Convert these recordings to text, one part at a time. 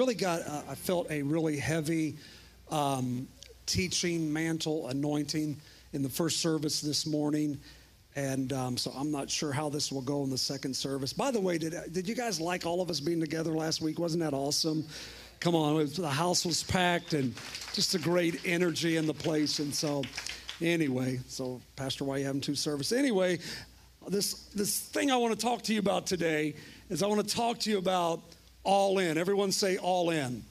really got, uh, I felt a really heavy um, teaching mantle anointing in the first service this morning. And um, so I'm not sure how this will go in the second service. By the way, did, did you guys like all of us being together last week? Wasn't that awesome? Come on, was, the house was packed and just a great energy in the place. And so, anyway, so Pastor, why you having two services? Anyway, this, this thing I want to talk to you about today is I want to talk to you about all in. Everyone say all in.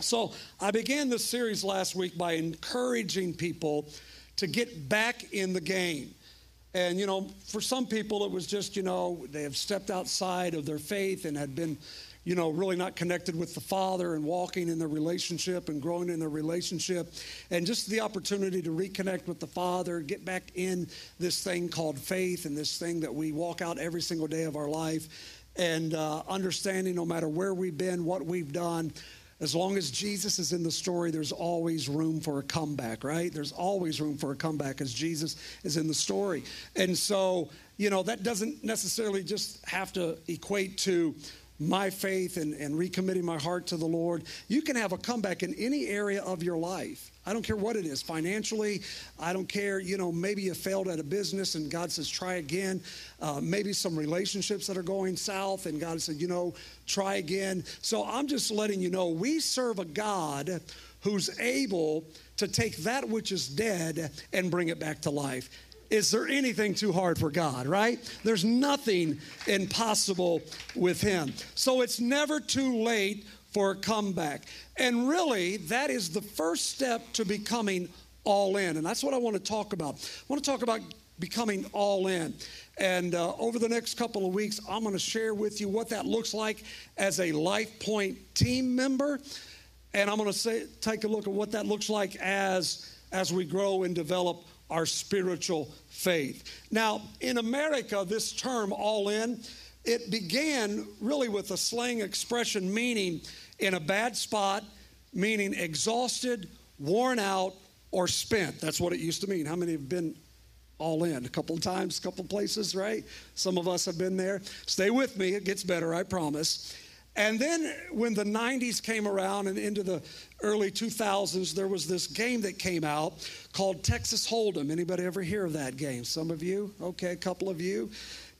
So I began this series last week by encouraging people to get back in the game. And, you know, for some people, it was just, you know, they have stepped outside of their faith and had been, you know, really not connected with the Father and walking in their relationship and growing in their relationship. And just the opportunity to reconnect with the Father, get back in this thing called faith and this thing that we walk out every single day of our life. And uh, understanding no matter where we've been, what we've done, as long as Jesus is in the story, there's always room for a comeback, right? There's always room for a comeback as Jesus is in the story. And so, you know, that doesn't necessarily just have to equate to my faith and, and recommitting my heart to the Lord. You can have a comeback in any area of your life. I don't care what it is, financially. I don't care, you know, maybe you failed at a business and God says, try again. Uh, maybe some relationships that are going south and God said, you know, try again. So I'm just letting you know we serve a God who's able to take that which is dead and bring it back to life. Is there anything too hard for God, right? There's nothing impossible with Him. So it's never too late for a comeback. And really, that is the first step to becoming all in. And that's what I want to talk about. I want to talk about becoming all in. And uh, over the next couple of weeks, I'm going to share with you what that looks like as a Life Point team member. And I'm going to say, take a look at what that looks like as, as we grow and develop our spiritual faith. Now, in America, this term all in, it began really with a slang expression meaning in a bad spot, meaning exhausted, worn out, or spent. That's what it used to mean. How many have been all in a couple of times, a couple of places, right? Some of us have been there. Stay with me, it gets better, I promise. And then when the 90s came around and into the early 2000s, there was this game that came out called Texas Hold'em. Anybody ever hear of that game? Some of you? Okay, a couple of you.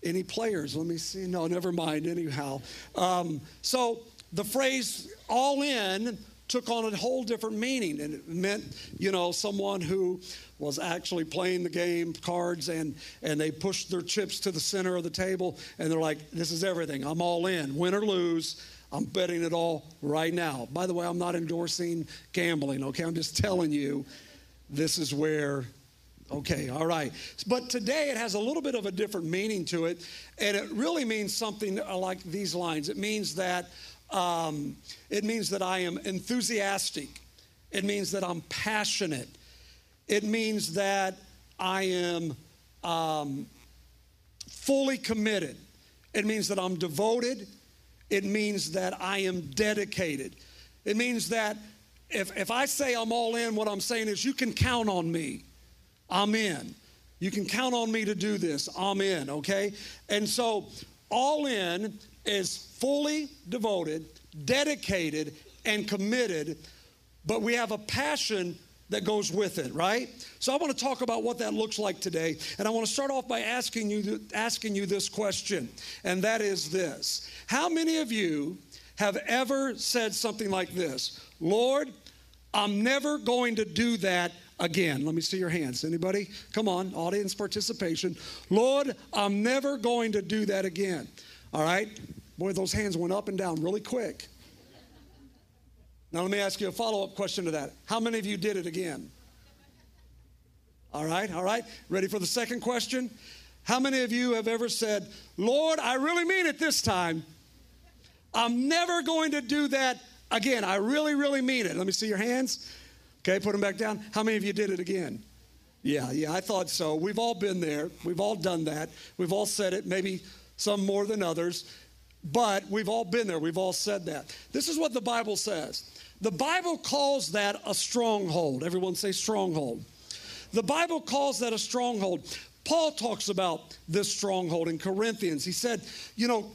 Any players? Let me see. No, never mind. Anyhow. Um, so the phrase all in took on a whole different meaning and it meant you know someone who was actually playing the game cards and and they pushed their chips to the center of the table and they're like this is everything i'm all in win or lose i'm betting it all right now by the way i'm not endorsing gambling okay i'm just telling you this is where Okay, all right. But today it has a little bit of a different meaning to it, and it really means something like these lines. It means that um, it means that I am enthusiastic. It means that I'm passionate. It means that I am um, fully committed. It means that I'm devoted. It means that I am dedicated. It means that if, if I say I'm all in, what I'm saying is you can count on me. I'm in. You can count on me to do this. I'm in, okay? And so, all in is fully devoted, dedicated, and committed, but we have a passion that goes with it, right? So I want to talk about what that looks like today, and I want to start off by asking you asking you this question, and that is this: How many of you have ever said something like this? Lord, I'm never going to do that again. Let me see your hands. Anybody? Come on, audience participation. Lord, I'm never going to do that again. All right? Boy, those hands went up and down really quick. Now, let me ask you a follow up question to that. How many of you did it again? All right, all right. Ready for the second question? How many of you have ever said, Lord, I really mean it this time? I'm never going to do that again. I really, really mean it. Let me see your hands. Okay, put them back down. How many of you did it again? Yeah, yeah, I thought so. We've all been there. We've all done that. We've all said it, maybe some more than others. But we've all been there, we've all said that. This is what the Bible says. The Bible calls that a stronghold. Everyone say stronghold. The Bible calls that a stronghold. Paul talks about this stronghold in Corinthians. He said, you know,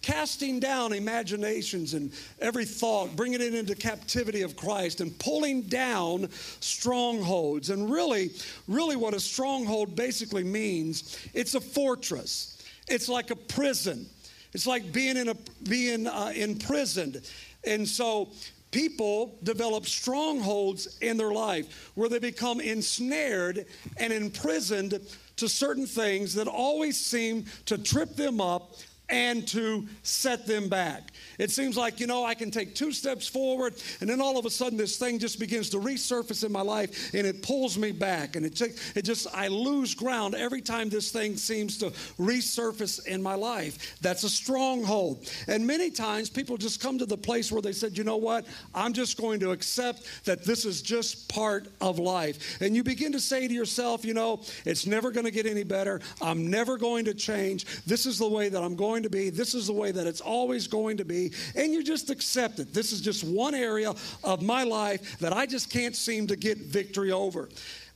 casting down imaginations and every thought, bringing it into captivity of Christ and pulling down strongholds. And really, really what a stronghold basically means, it's a fortress. It's like a prison. It's like being in a being uh, imprisoned. And so people develop strongholds in their life where they become ensnared and imprisoned to certain things that always seem to trip them up and to set them back. It seems like, you know, I can take two steps forward, and then all of a sudden this thing just begins to resurface in my life and it pulls me back. And it, it just, I lose ground every time this thing seems to resurface in my life. That's a stronghold. And many times people just come to the place where they said, you know what, I'm just going to accept that this is just part of life. And you begin to say to yourself, you know, it's never going to get any better. I'm never going to change. This is the way that I'm going to be. This is the way that it's always going to be and you just accept it. This is just one area of my life that I just can't seem to get victory over.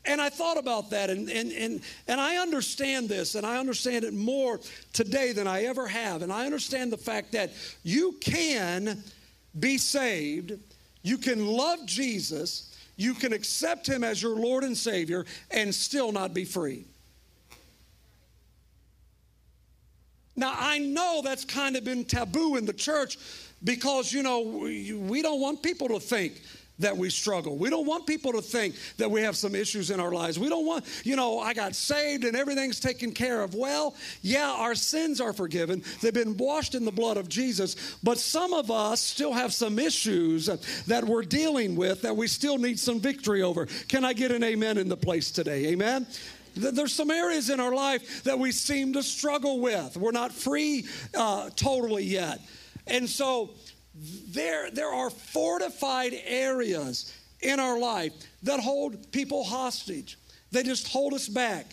And I thought about that, and, and, and, and I understand this, and I understand it more today than I ever have. And I understand the fact that you can be saved, you can love Jesus, you can accept Him as your Lord and Savior, and still not be free. Now, I know that's kind of been taboo in the church because, you know, we don't want people to think that we struggle. We don't want people to think that we have some issues in our lives. We don't want, you know, I got saved and everything's taken care of. Well, yeah, our sins are forgiven. They've been washed in the blood of Jesus, but some of us still have some issues that we're dealing with that we still need some victory over. Can I get an amen in the place today? Amen. There's some areas in our life that we seem to struggle with. We're not free uh, totally yet. And so there, there are fortified areas in our life that hold people hostage. They just hold us back.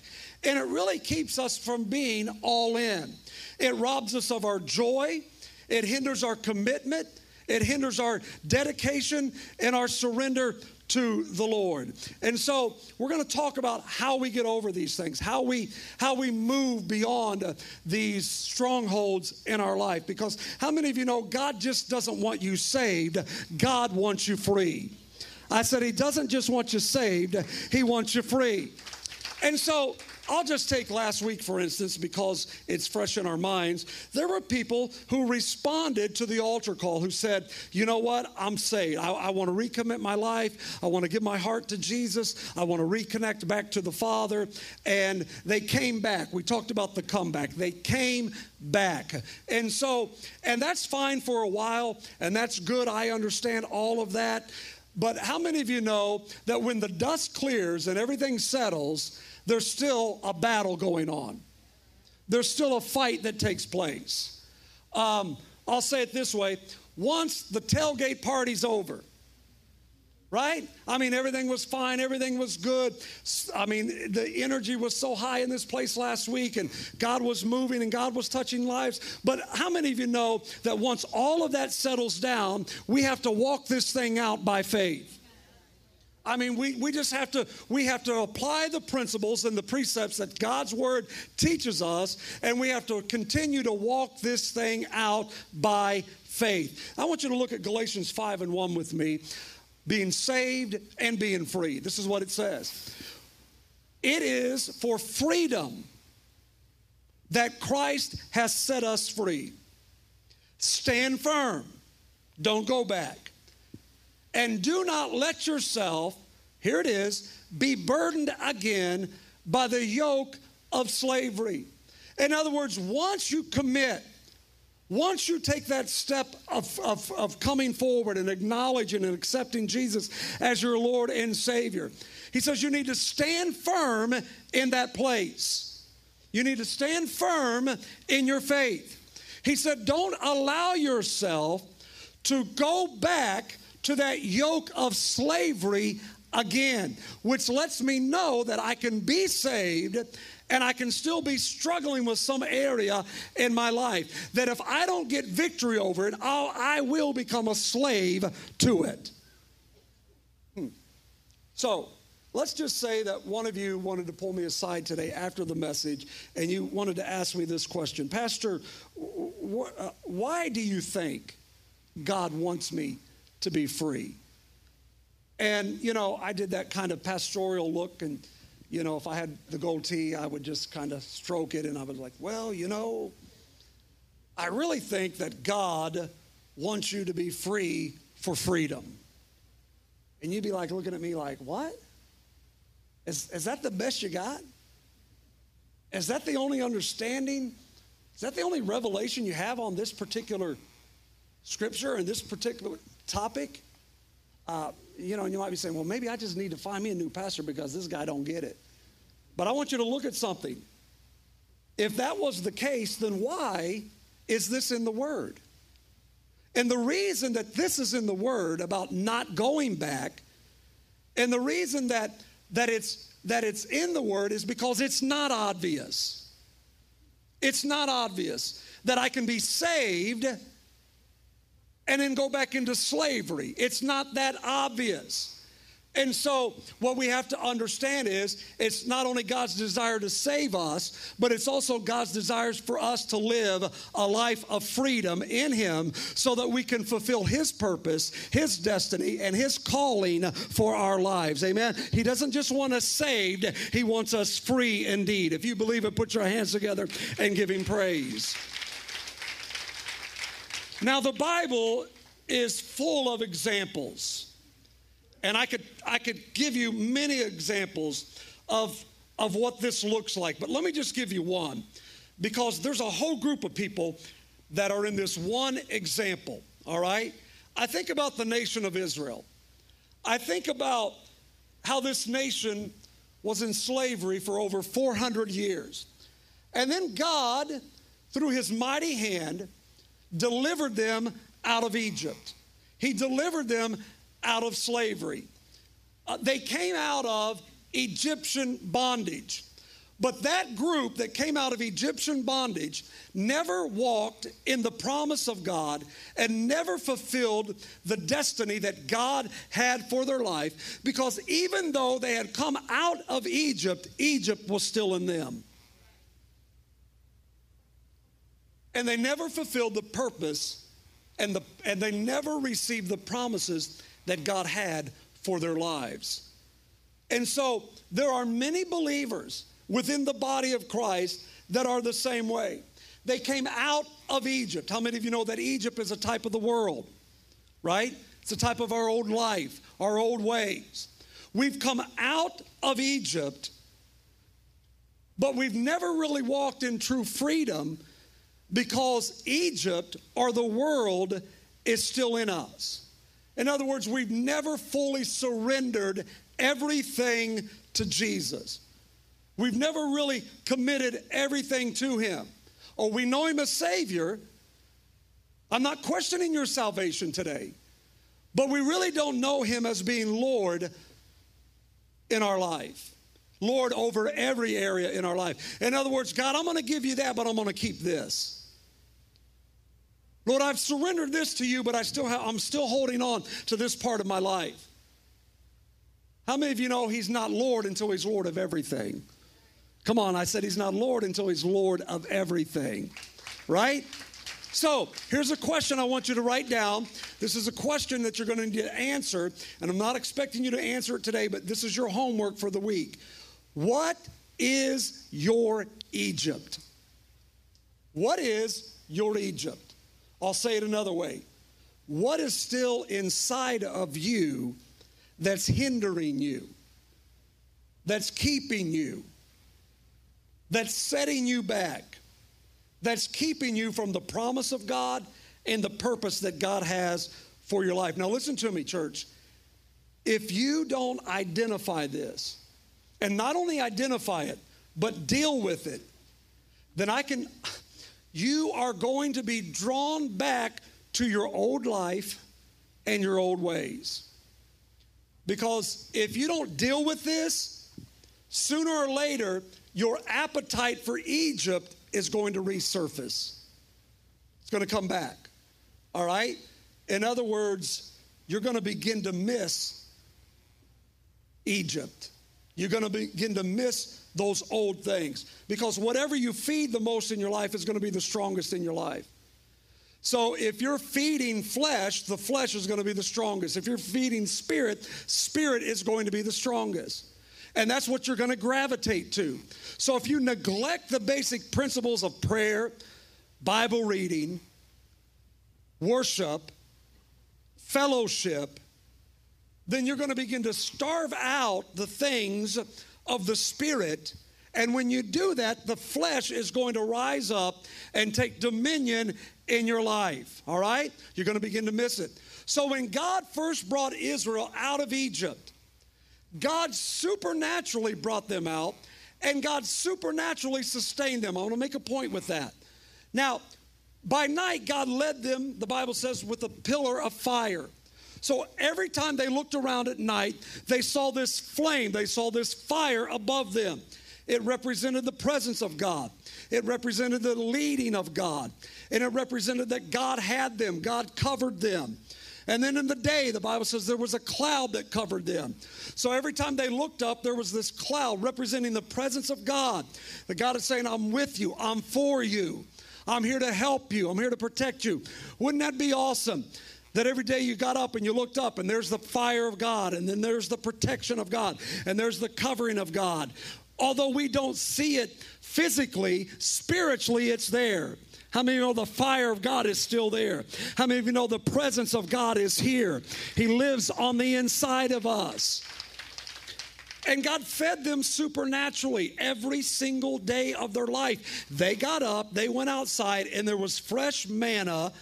And it really keeps us from being all in. It robs us of our joy, it hinders our commitment, it hinders our dedication and our surrender to the Lord. And so we're going to talk about how we get over these things, how we how we move beyond uh, these strongholds in our life because how many of you know God just doesn't want you saved, God wants you free. I said he doesn't just want you saved, he wants you free. And so I'll just take last week, for instance, because it's fresh in our minds. There were people who responded to the altar call who said, You know what? I'm saved. I, I want to recommit my life. I want to give my heart to Jesus. I want to reconnect back to the Father. And they came back. We talked about the comeback. They came back. And so, and that's fine for a while, and that's good. I understand all of that. But how many of you know that when the dust clears and everything settles, there's still a battle going on. There's still a fight that takes place. Um, I'll say it this way once the tailgate party's over, right? I mean, everything was fine, everything was good. I mean, the energy was so high in this place last week, and God was moving and God was touching lives. But how many of you know that once all of that settles down, we have to walk this thing out by faith? I mean, we, we just have to we have to apply the principles and the precepts that God's word teaches us, and we have to continue to walk this thing out by faith. I want you to look at Galatians 5 and 1 with me. Being saved and being free. This is what it says. It is for freedom that Christ has set us free. Stand firm. Don't go back. And do not let yourself, here it is, be burdened again by the yoke of slavery. In other words, once you commit, once you take that step of, of, of, coming forward and acknowledging and accepting Jesus as your Lord and Savior, he says you need to stand firm in that place. You need to stand firm in your faith. He said, don't allow yourself to go back to that yoke of slavery again, which lets me know that I can be saved and I can still be struggling with some area in my life. That if I don't get victory over it, I'll, I will become a slave to it. Hmm. So, let's just say that one of you wanted to pull me aside today after the message and you wanted to ask me this question Pastor, wh- why do you think God wants me to be free? And, you know, I did that kind of pastoral look and you know, if I had the gold goatee, I would just kind of stroke it and I was like, well, you know, I really think that God wants you to be free for freedom. And you'd be like looking at me like, what? Is, is that the best you got? Is that the only understanding? Is that the only revelation you have on this particular scripture and this particular topic? Uh, you know, and you might be saying, well, maybe I just need to find me a new pastor because this guy don't get it. But I want you to look at something. If that was the case, then why is this in the Word? And the reason that this is in the Word about not going back, and the reason that, that, it's, that it's in the Word is because it's not obvious. It's not obvious that I can be saved and then go back into slavery. It's not that obvious. And so, what we have to understand is it's not only God's desire to save us, but it's also God's desires for us to live a life of freedom in Him so that we can fulfill His purpose, His destiny, and His calling for our lives. Amen. He doesn't just want us saved, He wants us free indeed. If you believe it, put your hands together and give Him praise. Now, the Bible is full of examples and I could, I could give you many examples of, of what this looks like, but let me just give you one because there's a whole group of people that are in this one example, all right? I think about the nation of Israel. I think about how this nation was in slavery for over 400 years. And then God, through his mighty hand, delivered them out of Egypt. He delivered them out of slavery. Uh, they came out of Egyptian bondage. But that group that came out of Egyptian bondage never walked in the promise of God and never fulfilled the destiny that God had for their life because even though they had come out of Egypt, Egypt was still in them. And they never fulfilled the purpose and, the, and they never received the promises that God had for their lives. And so there are many believers within the body of Christ that are the same way. They came out of Egypt. How many of you know that Egypt is a type of the world, right? It's a type of our old life, our old ways. We've come out of Egypt, but we've never really walked in true freedom because Egypt or the world is still in us. In other words, we've never fully surrendered everything to Jesus. We've never really committed everything to Him. Oh, we know Him as Savior. I'm not questioning your salvation today, but we really don't know Him as being Lord in our life. Lord over every area in our life. In other words, God, I'm going to give you that, but I'm going to keep this. Lord, I've surrendered this to you, but I still have, I'm still holding on to this part of my life. How many of you know he's not Lord until he's Lord of everything? Come on, I said he's not Lord until he's Lord of everything, right? So here's a question I want you to write down. This is a question that you're going to to answer, and I'm not expecting you to answer it today, but this is your homework for the week. What is your Egypt? What is your Egypt? I'll say it another way. What is still inside of you that's hindering you, that's keeping you, that's setting you back, that's keeping you from the promise of God and the purpose that God has for your life? Now, listen to me, church. If you don't identify this, and not only identify it, but deal with it, then I can you are going to be drawn back to your old life and your old ways. Because if you don't deal with this, sooner or later, your appetite for Egypt is going to resurface. It's going to come back. All right? In other words, you're going to begin to miss Egypt. You're going to begin to miss those old things because whatever you feed the most in your life is going to be the strongest in your life. So if you're feeding flesh, the flesh is going to be the strongest. If you're feeding spirit, spirit is going to be the strongest. And that's what you're going to gravitate to. So if you neglect the basic principles of prayer, Bible reading, worship, fellowship, then you're going to begin to starve out the things of the Spirit. And when you do that, the flesh is going to rise up and take dominion in your life. All right? You're going to begin to miss it. So when God first brought Israel out of Egypt, God supernaturally brought them out and God supernaturally sustained them. I want to make a point with that. Now, by night, God led them, the Bible says, with a pillar of fire. So every time they looked around at night, they saw this flame, they saw this fire above them. It represented the presence of God. It represented the leading of God. And it represented that God had them, God covered them. And then in the day, the Bible says there was a cloud that covered them. So every time they looked up, there was this cloud representing the presence of God. That God is saying, I'm with you, I'm for you, I'm here to help you, I'm here to protect you. Wouldn't that be awesome? That every day you got up and you looked up and there's the fire of God and then there's the protection of God and there's the covering of God. Although we don't see it physically, spiritually it's there. How many of you know the fire of God is still there? How many of you know the presence of God is here? He lives on the inside of us. And God fed them supernaturally every single day of their life. They got up, they went outside, and there was fresh manna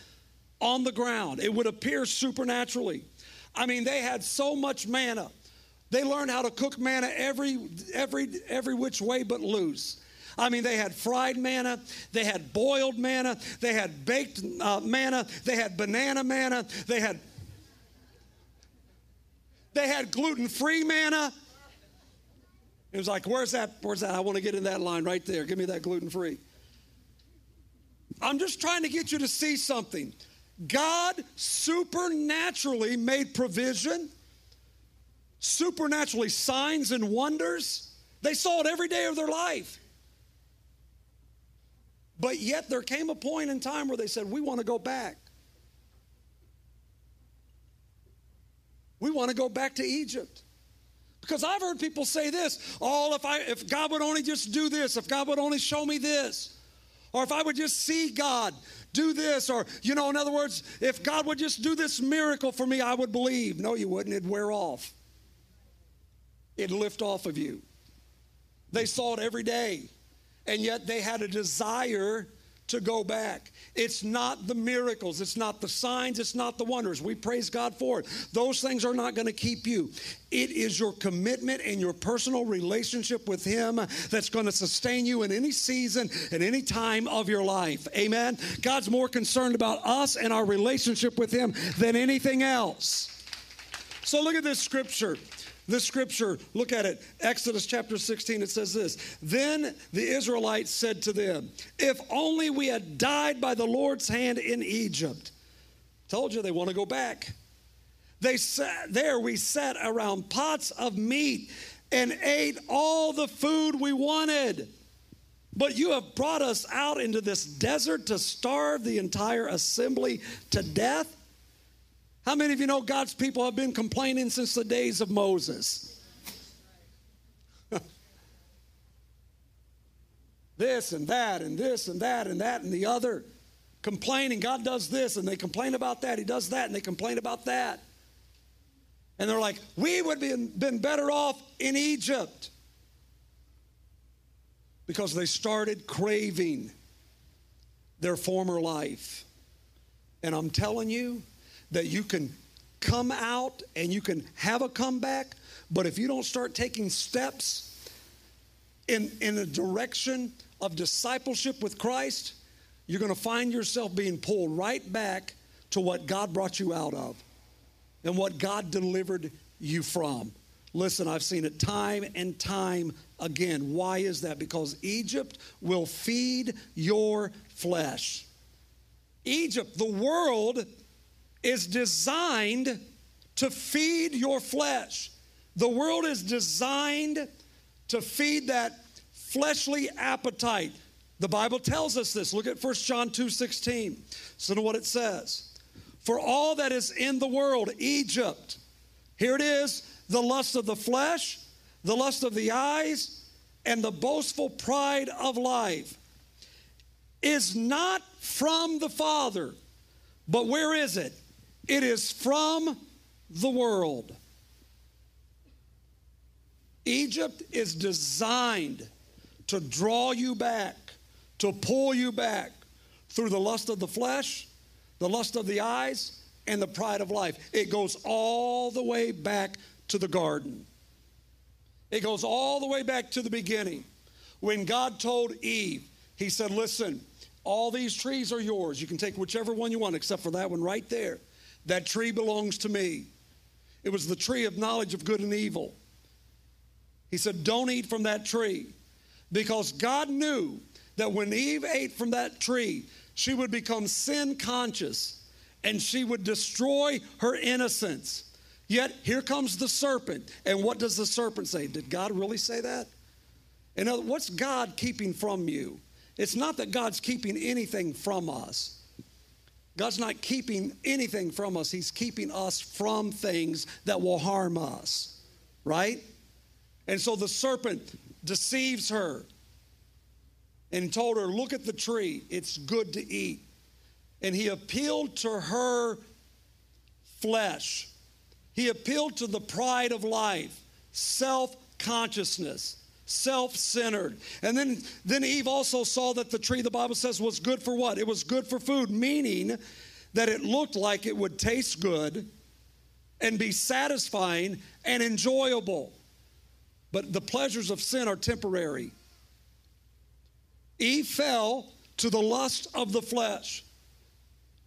on the ground. It would appear supernaturally. I mean, they had so much manna. They learned how to cook manna every every every which way but loose. I mean, they had fried manna, they had boiled manna, they had baked uh, manna, they had banana manna, they had they had gluten-free manna. It was like, where's that? Where's that? I want to get in that line right there. Give me that gluten-free. I'm just trying to get you to see something. God supernaturally made provision, supernaturally signs and wonders. They saw it every day of their life. But yet there came a point in time where they said, We want to go back. We want to go back to Egypt. Because I've heard people say this, oh, if I if God would only just do this, if God would only show me this, or if I would just see God, do this, or, you know, in other words, if God would just do this miracle for me, I would believe. No, you wouldn't. It'd wear off, it'd lift off of you. They saw it every day, and yet they had a desire to go back. It's not the miracles, it's not the signs, it's not the wonders. We praise God for it. Those things are not going to keep you. It is your commitment and your personal relationship with Him that's going to sustain you in any season and any time of your life. Amen. God's more concerned about us and our relationship with Him than anything else. So look at this scripture. This scripture, look at it. Exodus chapter 16, it says this Then the Israelites said to them, If only we had died by the Lord's hand in Egypt. Told you they want to go back. They sat there, we sat around pots of meat and ate all the food we wanted. But you have brought us out into this desert to starve the entire assembly to death. How many of you know God's people have been complaining since the days of Moses? this and that and this and that and that and the other. Complaining, God does this and they complain about that, He does that and they complain about that. And they're like, we would have been better off in Egypt because they started craving their former life. And I'm telling you, that you can come out and you can have a comeback, but if you don't start taking steps in, in a direction of discipleship with Christ, you're going to find yourself being pulled right back to what God brought you out of and what God delivered you from. Listen, I've seen it time and time again. Why is that? Because Egypt will feed your flesh. Egypt, the world is designed to feed your flesh. The world is designed to feed that fleshly appetite. The Bible tells us this. Look at 1 John 2 16. Listen to what it says. For all that is in the world, Egypt, here it is the lust of the flesh, the lust of the eyes, and the boastful pride of life is not from the Father, but where is it? It is from the world. Egypt is designed to draw you back, to pull you back through the lust of the flesh, the lust of the eyes, and the pride of life. It goes all the way back to the garden. It goes all the way back to the beginning. When God told Eve, He said, Listen, all these trees are yours. You can take whichever one you want, except for that one right there. That tree belongs to me. It was the tree of knowledge of good and evil. He said, Don't eat from that tree. Because God knew that when Eve ate from that tree, she would become sin conscious and she would destroy her innocence. Yet here comes the serpent. And what does the serpent say? Did God really say that? Other, what's God keeping from you? It's not that God's keeping anything from us. God's not keeping anything from us. He's keeping us from things that will harm us, right? And so the serpent deceives her and told her, Look at the tree, it's good to eat. And he appealed to her flesh, he appealed to the pride of life, self consciousness. Self centered. And then, then Eve also saw that the tree, the Bible says, was good for what? It was good for food, meaning that it looked like it would taste good and be satisfying and enjoyable. But the pleasures of sin are temporary. Eve fell to the lust of the flesh,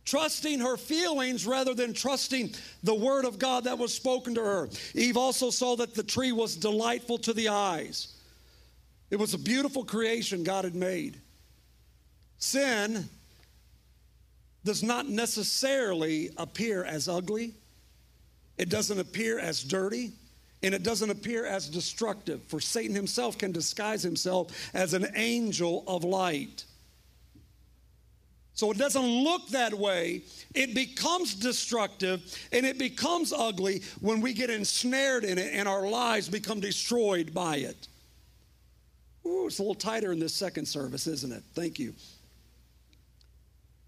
trusting her feelings rather than trusting the word of God that was spoken to her. Eve also saw that the tree was delightful to the eyes. It was a beautiful creation God had made. Sin does not necessarily appear as ugly, it doesn't appear as dirty and it doesn't appear as destructive, for Satan himself can disguise himself as an angel of light. So it doesn't look that way. It becomes destructive and it becomes ugly when we get ensnared in it and our lives become destroyed by it. Ooh, it's a little tighter in this second service, isn't it? Thank you.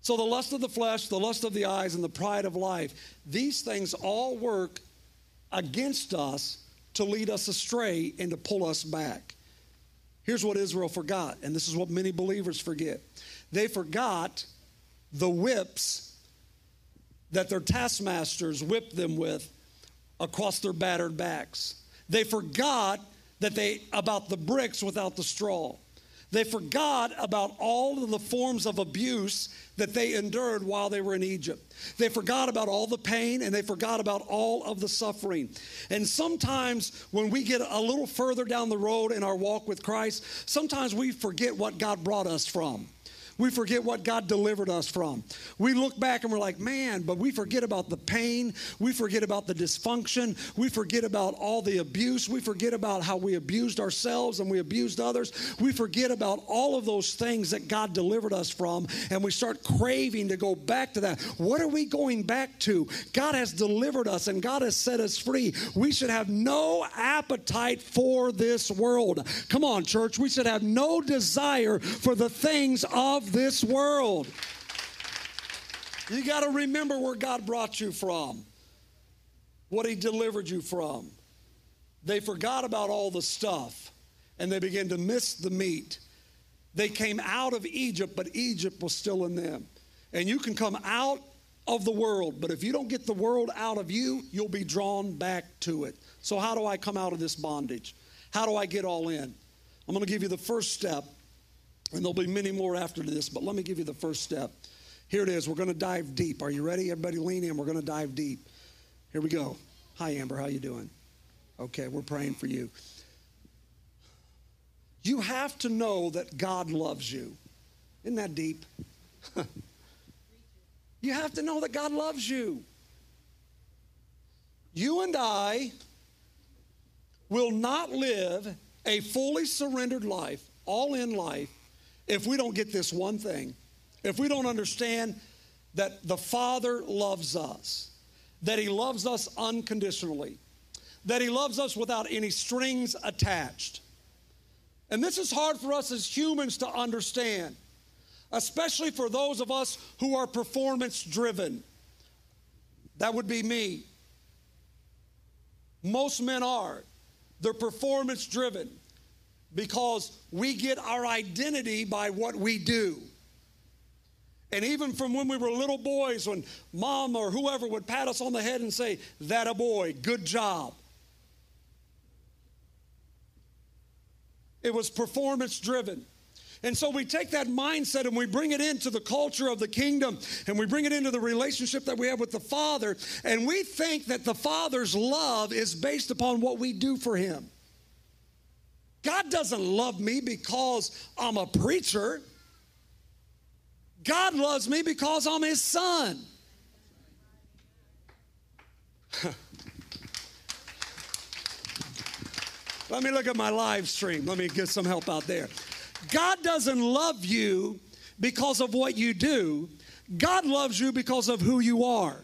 So, the lust of the flesh, the lust of the eyes, and the pride of life, these things all work against us to lead us astray and to pull us back. Here's what Israel forgot, and this is what many believers forget they forgot the whips that their taskmasters whipped them with across their battered backs. They forgot that they about the bricks without the straw. They forgot about all of the forms of abuse that they endured while they were in Egypt. They forgot about all the pain and they forgot about all of the suffering. And sometimes when we get a little further down the road in our walk with Christ, sometimes we forget what God brought us from. We forget what God delivered us from. We look back and we're like, man, but we forget about the pain. We forget about the dysfunction. We forget about all the abuse. We forget about how we abused ourselves and we abused others. We forget about all of those things that God delivered us from and we start craving to go back to that. What are we going back to? God has delivered us and God has set us free. We should have no appetite for this world. Come on, church. We should have no desire for the things of this world. You got to remember where God brought you from, what He delivered you from. They forgot about all the stuff and they began to miss the meat. They came out of Egypt, but Egypt was still in them. And you can come out of the world, but if you don't get the world out of you, you'll be drawn back to it. So, how do I come out of this bondage? How do I get all in? I'm going to give you the first step and there'll be many more after this, but let me give you the first step. Here it is. We're going to dive deep. Are you ready? Everybody lean in. We're going to dive deep. Here we go. Hi Amber, how you doing? Okay, we're praying for you. You have to know that God loves you. Isn't that deep? you have to know that God loves you. You and I will not live a fully surrendered life, all in life, if we don't get this one thing. If we don't understand that the Father loves us, that He loves us unconditionally, that He loves us without any strings attached. And this is hard for us as humans to understand, especially for those of us who are performance driven. That would be me. Most men are. They're performance driven because we get our identity by what we do. And even from when we were little boys, when mom or whoever would pat us on the head and say, That a boy, good job. It was performance driven. And so we take that mindset and we bring it into the culture of the kingdom and we bring it into the relationship that we have with the Father. And we think that the Father's love is based upon what we do for Him. God doesn't love me because I'm a preacher. God loves me because I'm His son. Let me look at my live stream. Let me get some help out there. God doesn't love you because of what you do, God loves you because of who you are.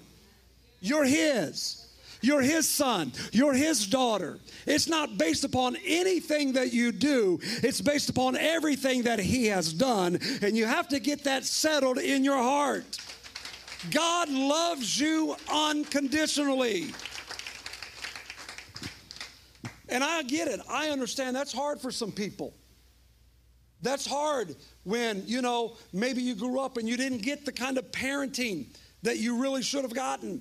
You're His. You're His son. You're His daughter. It's not based upon anything that you do, it's based upon everything that He has done. And you have to get that settled in your heart. God loves you unconditionally. And I get it. I understand that's hard for some people. That's hard when, you know, maybe you grew up and you didn't get the kind of parenting that you really should have gotten.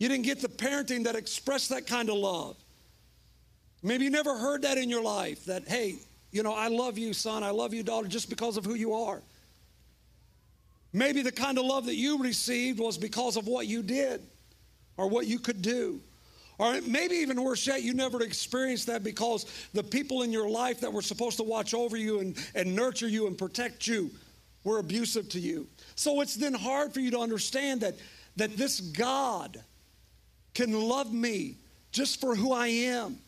You didn't get the parenting that expressed that kind of love. Maybe you never heard that in your life that, hey, you know, I love you, son, I love you, daughter, just because of who you are. Maybe the kind of love that you received was because of what you did or what you could do. Or maybe even worse yet, you never experienced that because the people in your life that were supposed to watch over you and, and nurture you and protect you were abusive to you. So it's then hard for you to understand that, that this God can love me just for who I am,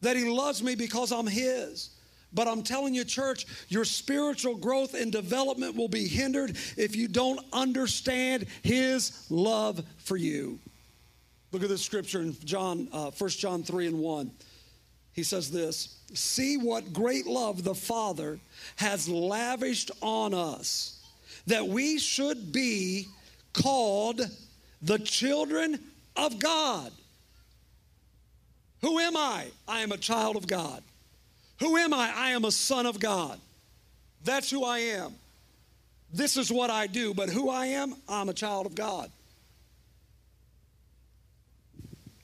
that He loves me because I'm His. But I'm telling you, church, your spiritual growth and development will be hindered if you don't understand His love for you. Look at this scripture in John, uh, 1 John 3 and 1. He says this See what great love the Father has lavished on us, that we should be called the children of God. Who am I? I am a child of God. Who am I? I am a son of God. That's who I am. This is what I do, but who I am, I'm a child of God.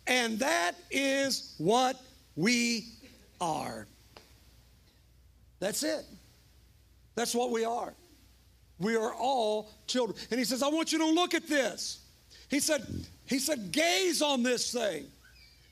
And that is what we are. That's it. That's what we are. We are all children. And he says, I want you to look at this. He said, he said, gaze on this thing.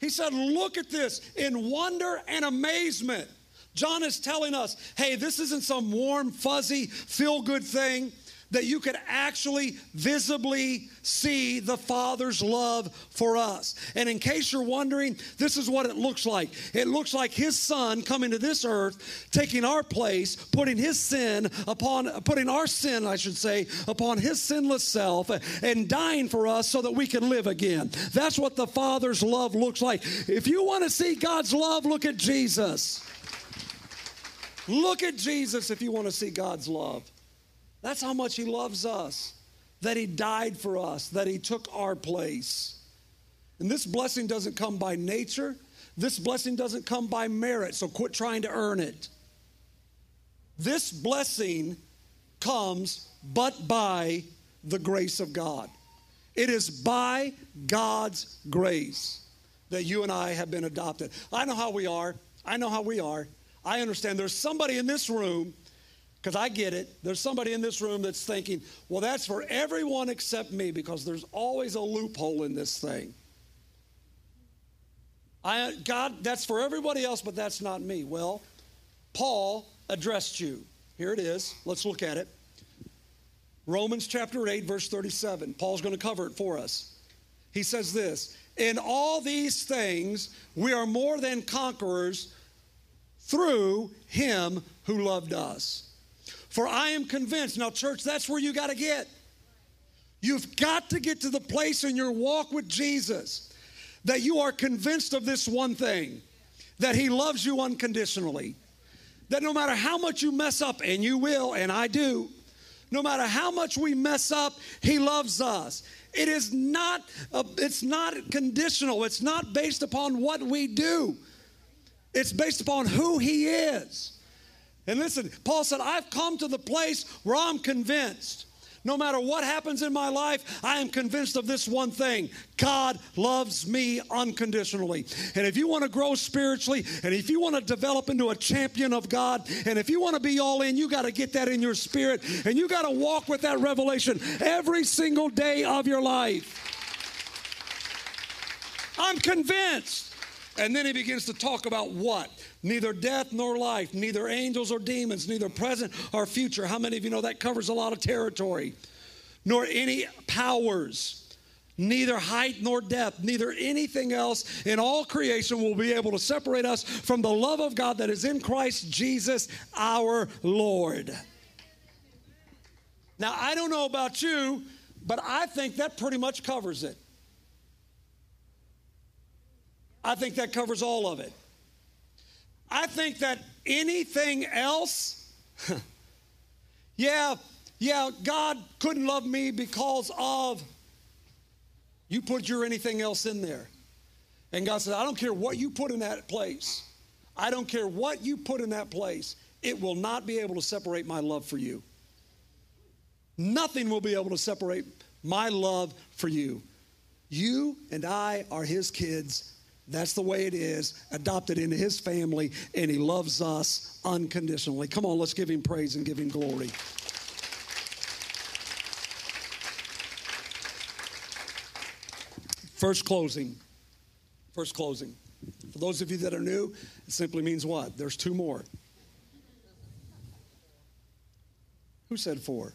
He said, look at this in wonder and amazement. John is telling us, hey, this isn't some warm, fuzzy, feel good thing that you could actually visibly see the Father's love for us. And in case you're wondering, this is what it looks like it looks like His Son coming to this earth, taking our place, putting His sin upon, putting our sin, I should say, upon His sinless self, and dying for us so that we can live again. That's what the Father's love looks like. If you want to see God's love, look at Jesus. Look at Jesus if you want to see God's love. That's how much He loves us, that He died for us, that He took our place. And this blessing doesn't come by nature, this blessing doesn't come by merit, so quit trying to earn it. This blessing comes but by the grace of God. It is by God's grace that you and I have been adopted. I know how we are. I know how we are. I understand there's somebody in this room because I get it. There's somebody in this room that's thinking, well, that's for everyone except me because there's always a loophole in this thing. I, God, that's for everybody else, but that's not me. Well, Paul addressed you. Here it is. Let's look at it. Romans chapter 8, verse 37. Paul's going to cover it for us. He says this In all these things, we are more than conquerors through him who loved us. For I am convinced, now, church, that's where you got to get. You've got to get to the place in your walk with Jesus that you are convinced of this one thing that he loves you unconditionally. That no matter how much you mess up, and you will, and I do, no matter how much we mess up, he loves us. It is not, a, it's not conditional. It's not based upon what we do. It's based upon who he is. And listen, Paul said, I've come to the place where I'm convinced. No matter what happens in my life, I am convinced of this one thing God loves me unconditionally. And if you want to grow spiritually, and if you want to develop into a champion of God, and if you want to be all in, you got to get that in your spirit, and you got to walk with that revelation every single day of your life. I'm convinced. And then he begins to talk about what? Neither death nor life, neither angels or demons, neither present or future. How many of you know that covers a lot of territory? Nor any powers, neither height nor depth, neither anything else in all creation will be able to separate us from the love of God that is in Christ Jesus our Lord. Now, I don't know about you, but I think that pretty much covers it. I think that covers all of it. I think that anything else, yeah, yeah, God couldn't love me because of, you put your anything else in there. And God said, I don't care what you put in that place. I don't care what you put in that place. It will not be able to separate my love for you. Nothing will be able to separate my love for you. You and I are his kids that's the way it is, adopted into his family, and he loves us unconditionally. Come on, let's give him praise and give him glory. First closing. First closing. For those of you that are new, it simply means what? There's two more. Who said four?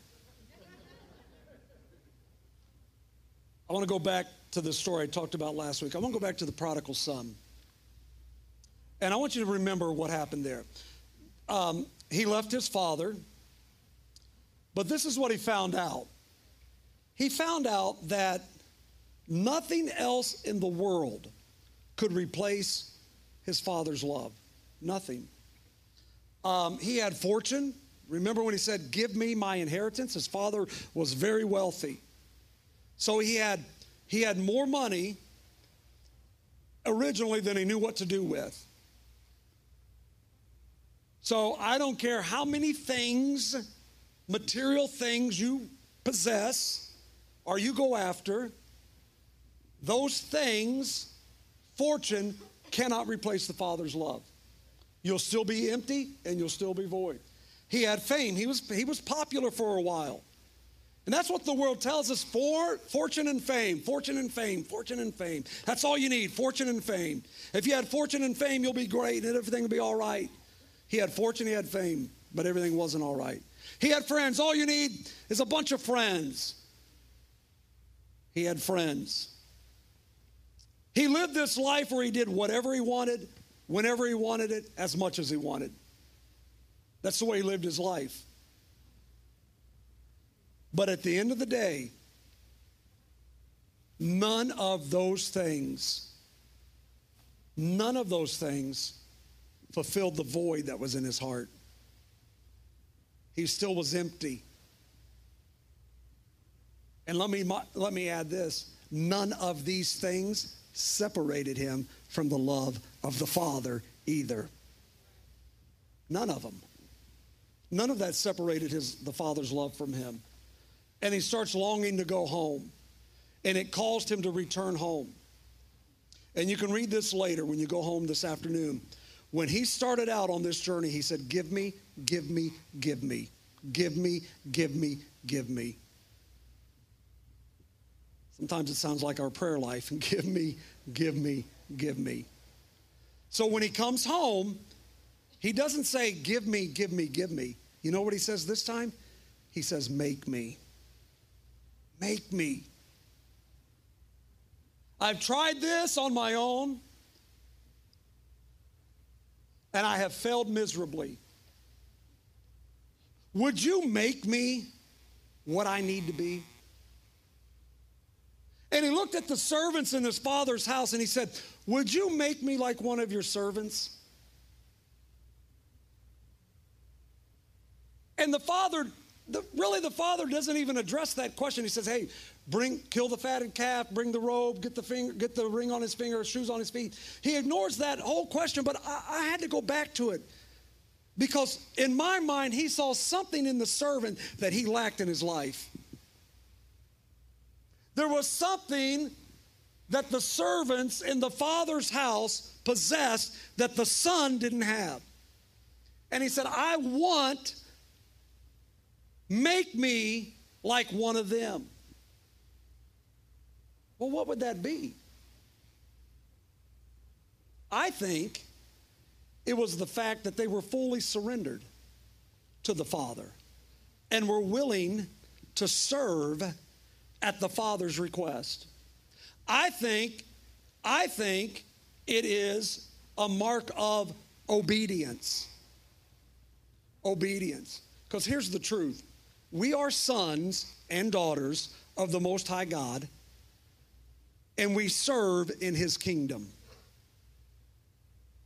I want to go back to the story I talked about last week. I want to go back to the prodigal son. And I want you to remember what happened there. Um, he left his father, but this is what he found out. He found out that nothing else in the world could replace his father's love. Nothing. Um, he had fortune. Remember when he said, Give me my inheritance? His father was very wealthy. So he had he had more money originally than he knew what to do with. So I don't care how many things, material things you possess or you go after, those things, fortune, cannot replace the Father's love. You'll still be empty and you'll still be void. He had fame. He was, he was popular for a while. And that's what the world tells us for fortune and fame, fortune and fame, fortune and fame. That's all you need, fortune and fame. If you had fortune and fame, you'll be great and everything will be all right. He had fortune, he had fame, but everything wasn't all right. He had friends. All you need is a bunch of friends. He had friends. He lived this life where he did whatever he wanted, whenever he wanted it, as much as he wanted. That's the way he lived his life. But at the end of the day, none of those things, none of those things fulfilled the void that was in his heart. He still was empty. And let me, let me add this none of these things separated him from the love of the Father either. None of them. None of that separated his, the Father's love from him and he starts longing to go home. And it caused him to return home. And you can read this later when you go home this afternoon. When he started out on this journey, he said, Give me, give me, give me, give me, give me, give me. Sometimes it sounds like our prayer life and give me, give me, give me. So when he comes home, he doesn't say, Give me, give me, give me. You know what he says this time? He says, Make me. Make me. I've tried this on my own, and I have failed miserably. Would you make me what I need to be? And he looked at the servants in his father's house and he said, Would you make me like one of your servants? And the father, the, really, the father doesn't even address that question. He says, Hey, bring, kill the fatted calf, bring the robe, get the, finger, get the ring on his finger, shoes on his feet. He ignores that whole question, but I, I had to go back to it because in my mind, he saw something in the servant that he lacked in his life. There was something that the servants in the father's house possessed that the son didn't have. And he said, I want, make me like one of them. Well, what would that be? I think it was the fact that they were fully surrendered to the Father and were willing to serve at the Father's request. I think, I think it is a mark of obedience. Obedience. Because here's the truth we are sons and daughters of the Most High God, and we serve in His kingdom.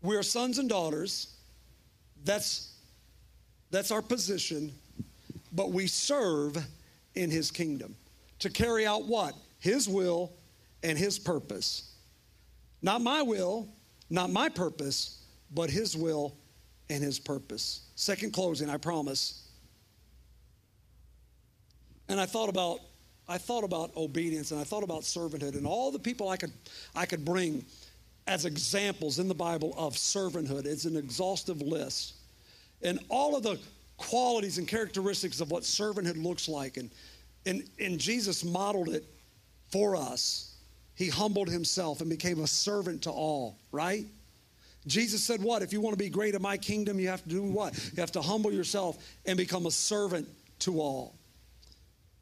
We are sons and daughters. That's, that's our position, but we serve in His kingdom to carry out what? His will and His purpose. Not my will, not my purpose, but His will and His purpose. Second closing, I promise. And I thought about I thought about obedience and I thought about servanthood and all the people I could I could bring as examples in the Bible of servanthood. It's an exhaustive list. And all of the qualities and characteristics of what servanthood looks like. And and, and Jesus modeled it for us. He humbled himself and became a servant to all, right? Jesus said, What? If you want to be great in my kingdom, you have to do what? You have to humble yourself and become a servant to all.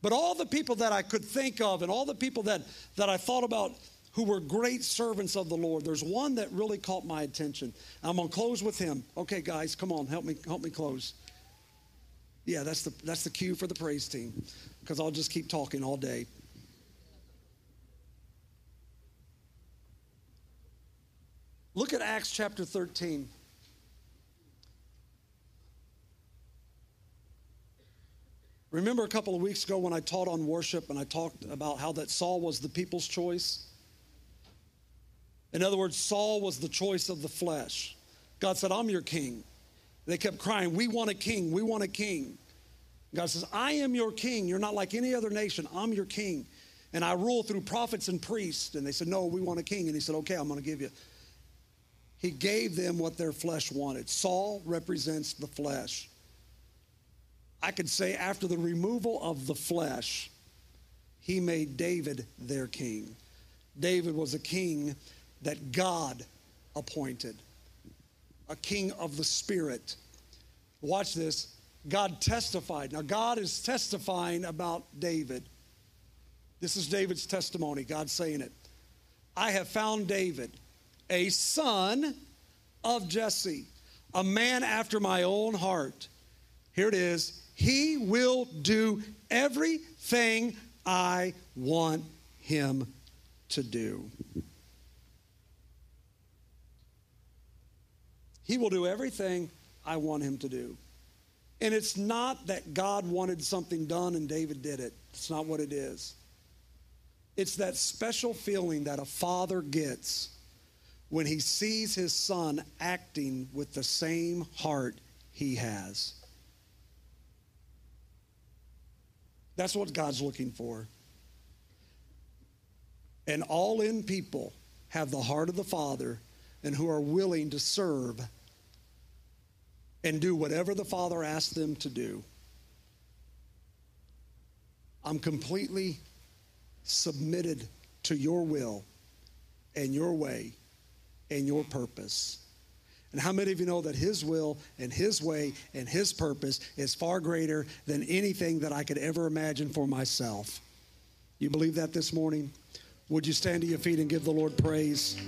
But all the people that I could think of and all the people that, that I thought about who were great servants of the Lord, there's one that really caught my attention. I'm going to close with him. Okay, guys, come on, help me, help me close. Yeah, that's the, that's the cue for the praise team because I'll just keep talking all day. Look at Acts chapter 13. Remember a couple of weeks ago when I taught on worship and I talked about how that Saul was the people's choice? In other words, Saul was the choice of the flesh. God said, I'm your king. They kept crying, We want a king, we want a king. God says, I am your king. You're not like any other nation. I'm your king. And I rule through prophets and priests. And they said, No, we want a king. And he said, Okay, I'm going to give you. He gave them what their flesh wanted. Saul represents the flesh. I could say, after the removal of the flesh, he made David their king. David was a king that God appointed, a king of the Spirit. Watch this. God testified. Now, God is testifying about David. This is David's testimony, God saying it. I have found David, a son of Jesse, a man after my own heart. Here it is. He will do everything I want him to do. He will do everything I want him to do. And it's not that God wanted something done and David did it. It's not what it is. It's that special feeling that a father gets when he sees his son acting with the same heart he has. That's what God's looking for. And all in people have the heart of the Father and who are willing to serve and do whatever the Father asks them to do. I'm completely submitted to your will and your way and your purpose. And how many of you know that His will and His way and His purpose is far greater than anything that I could ever imagine for myself? You believe that this morning? Would you stand to your feet and give the Lord praise?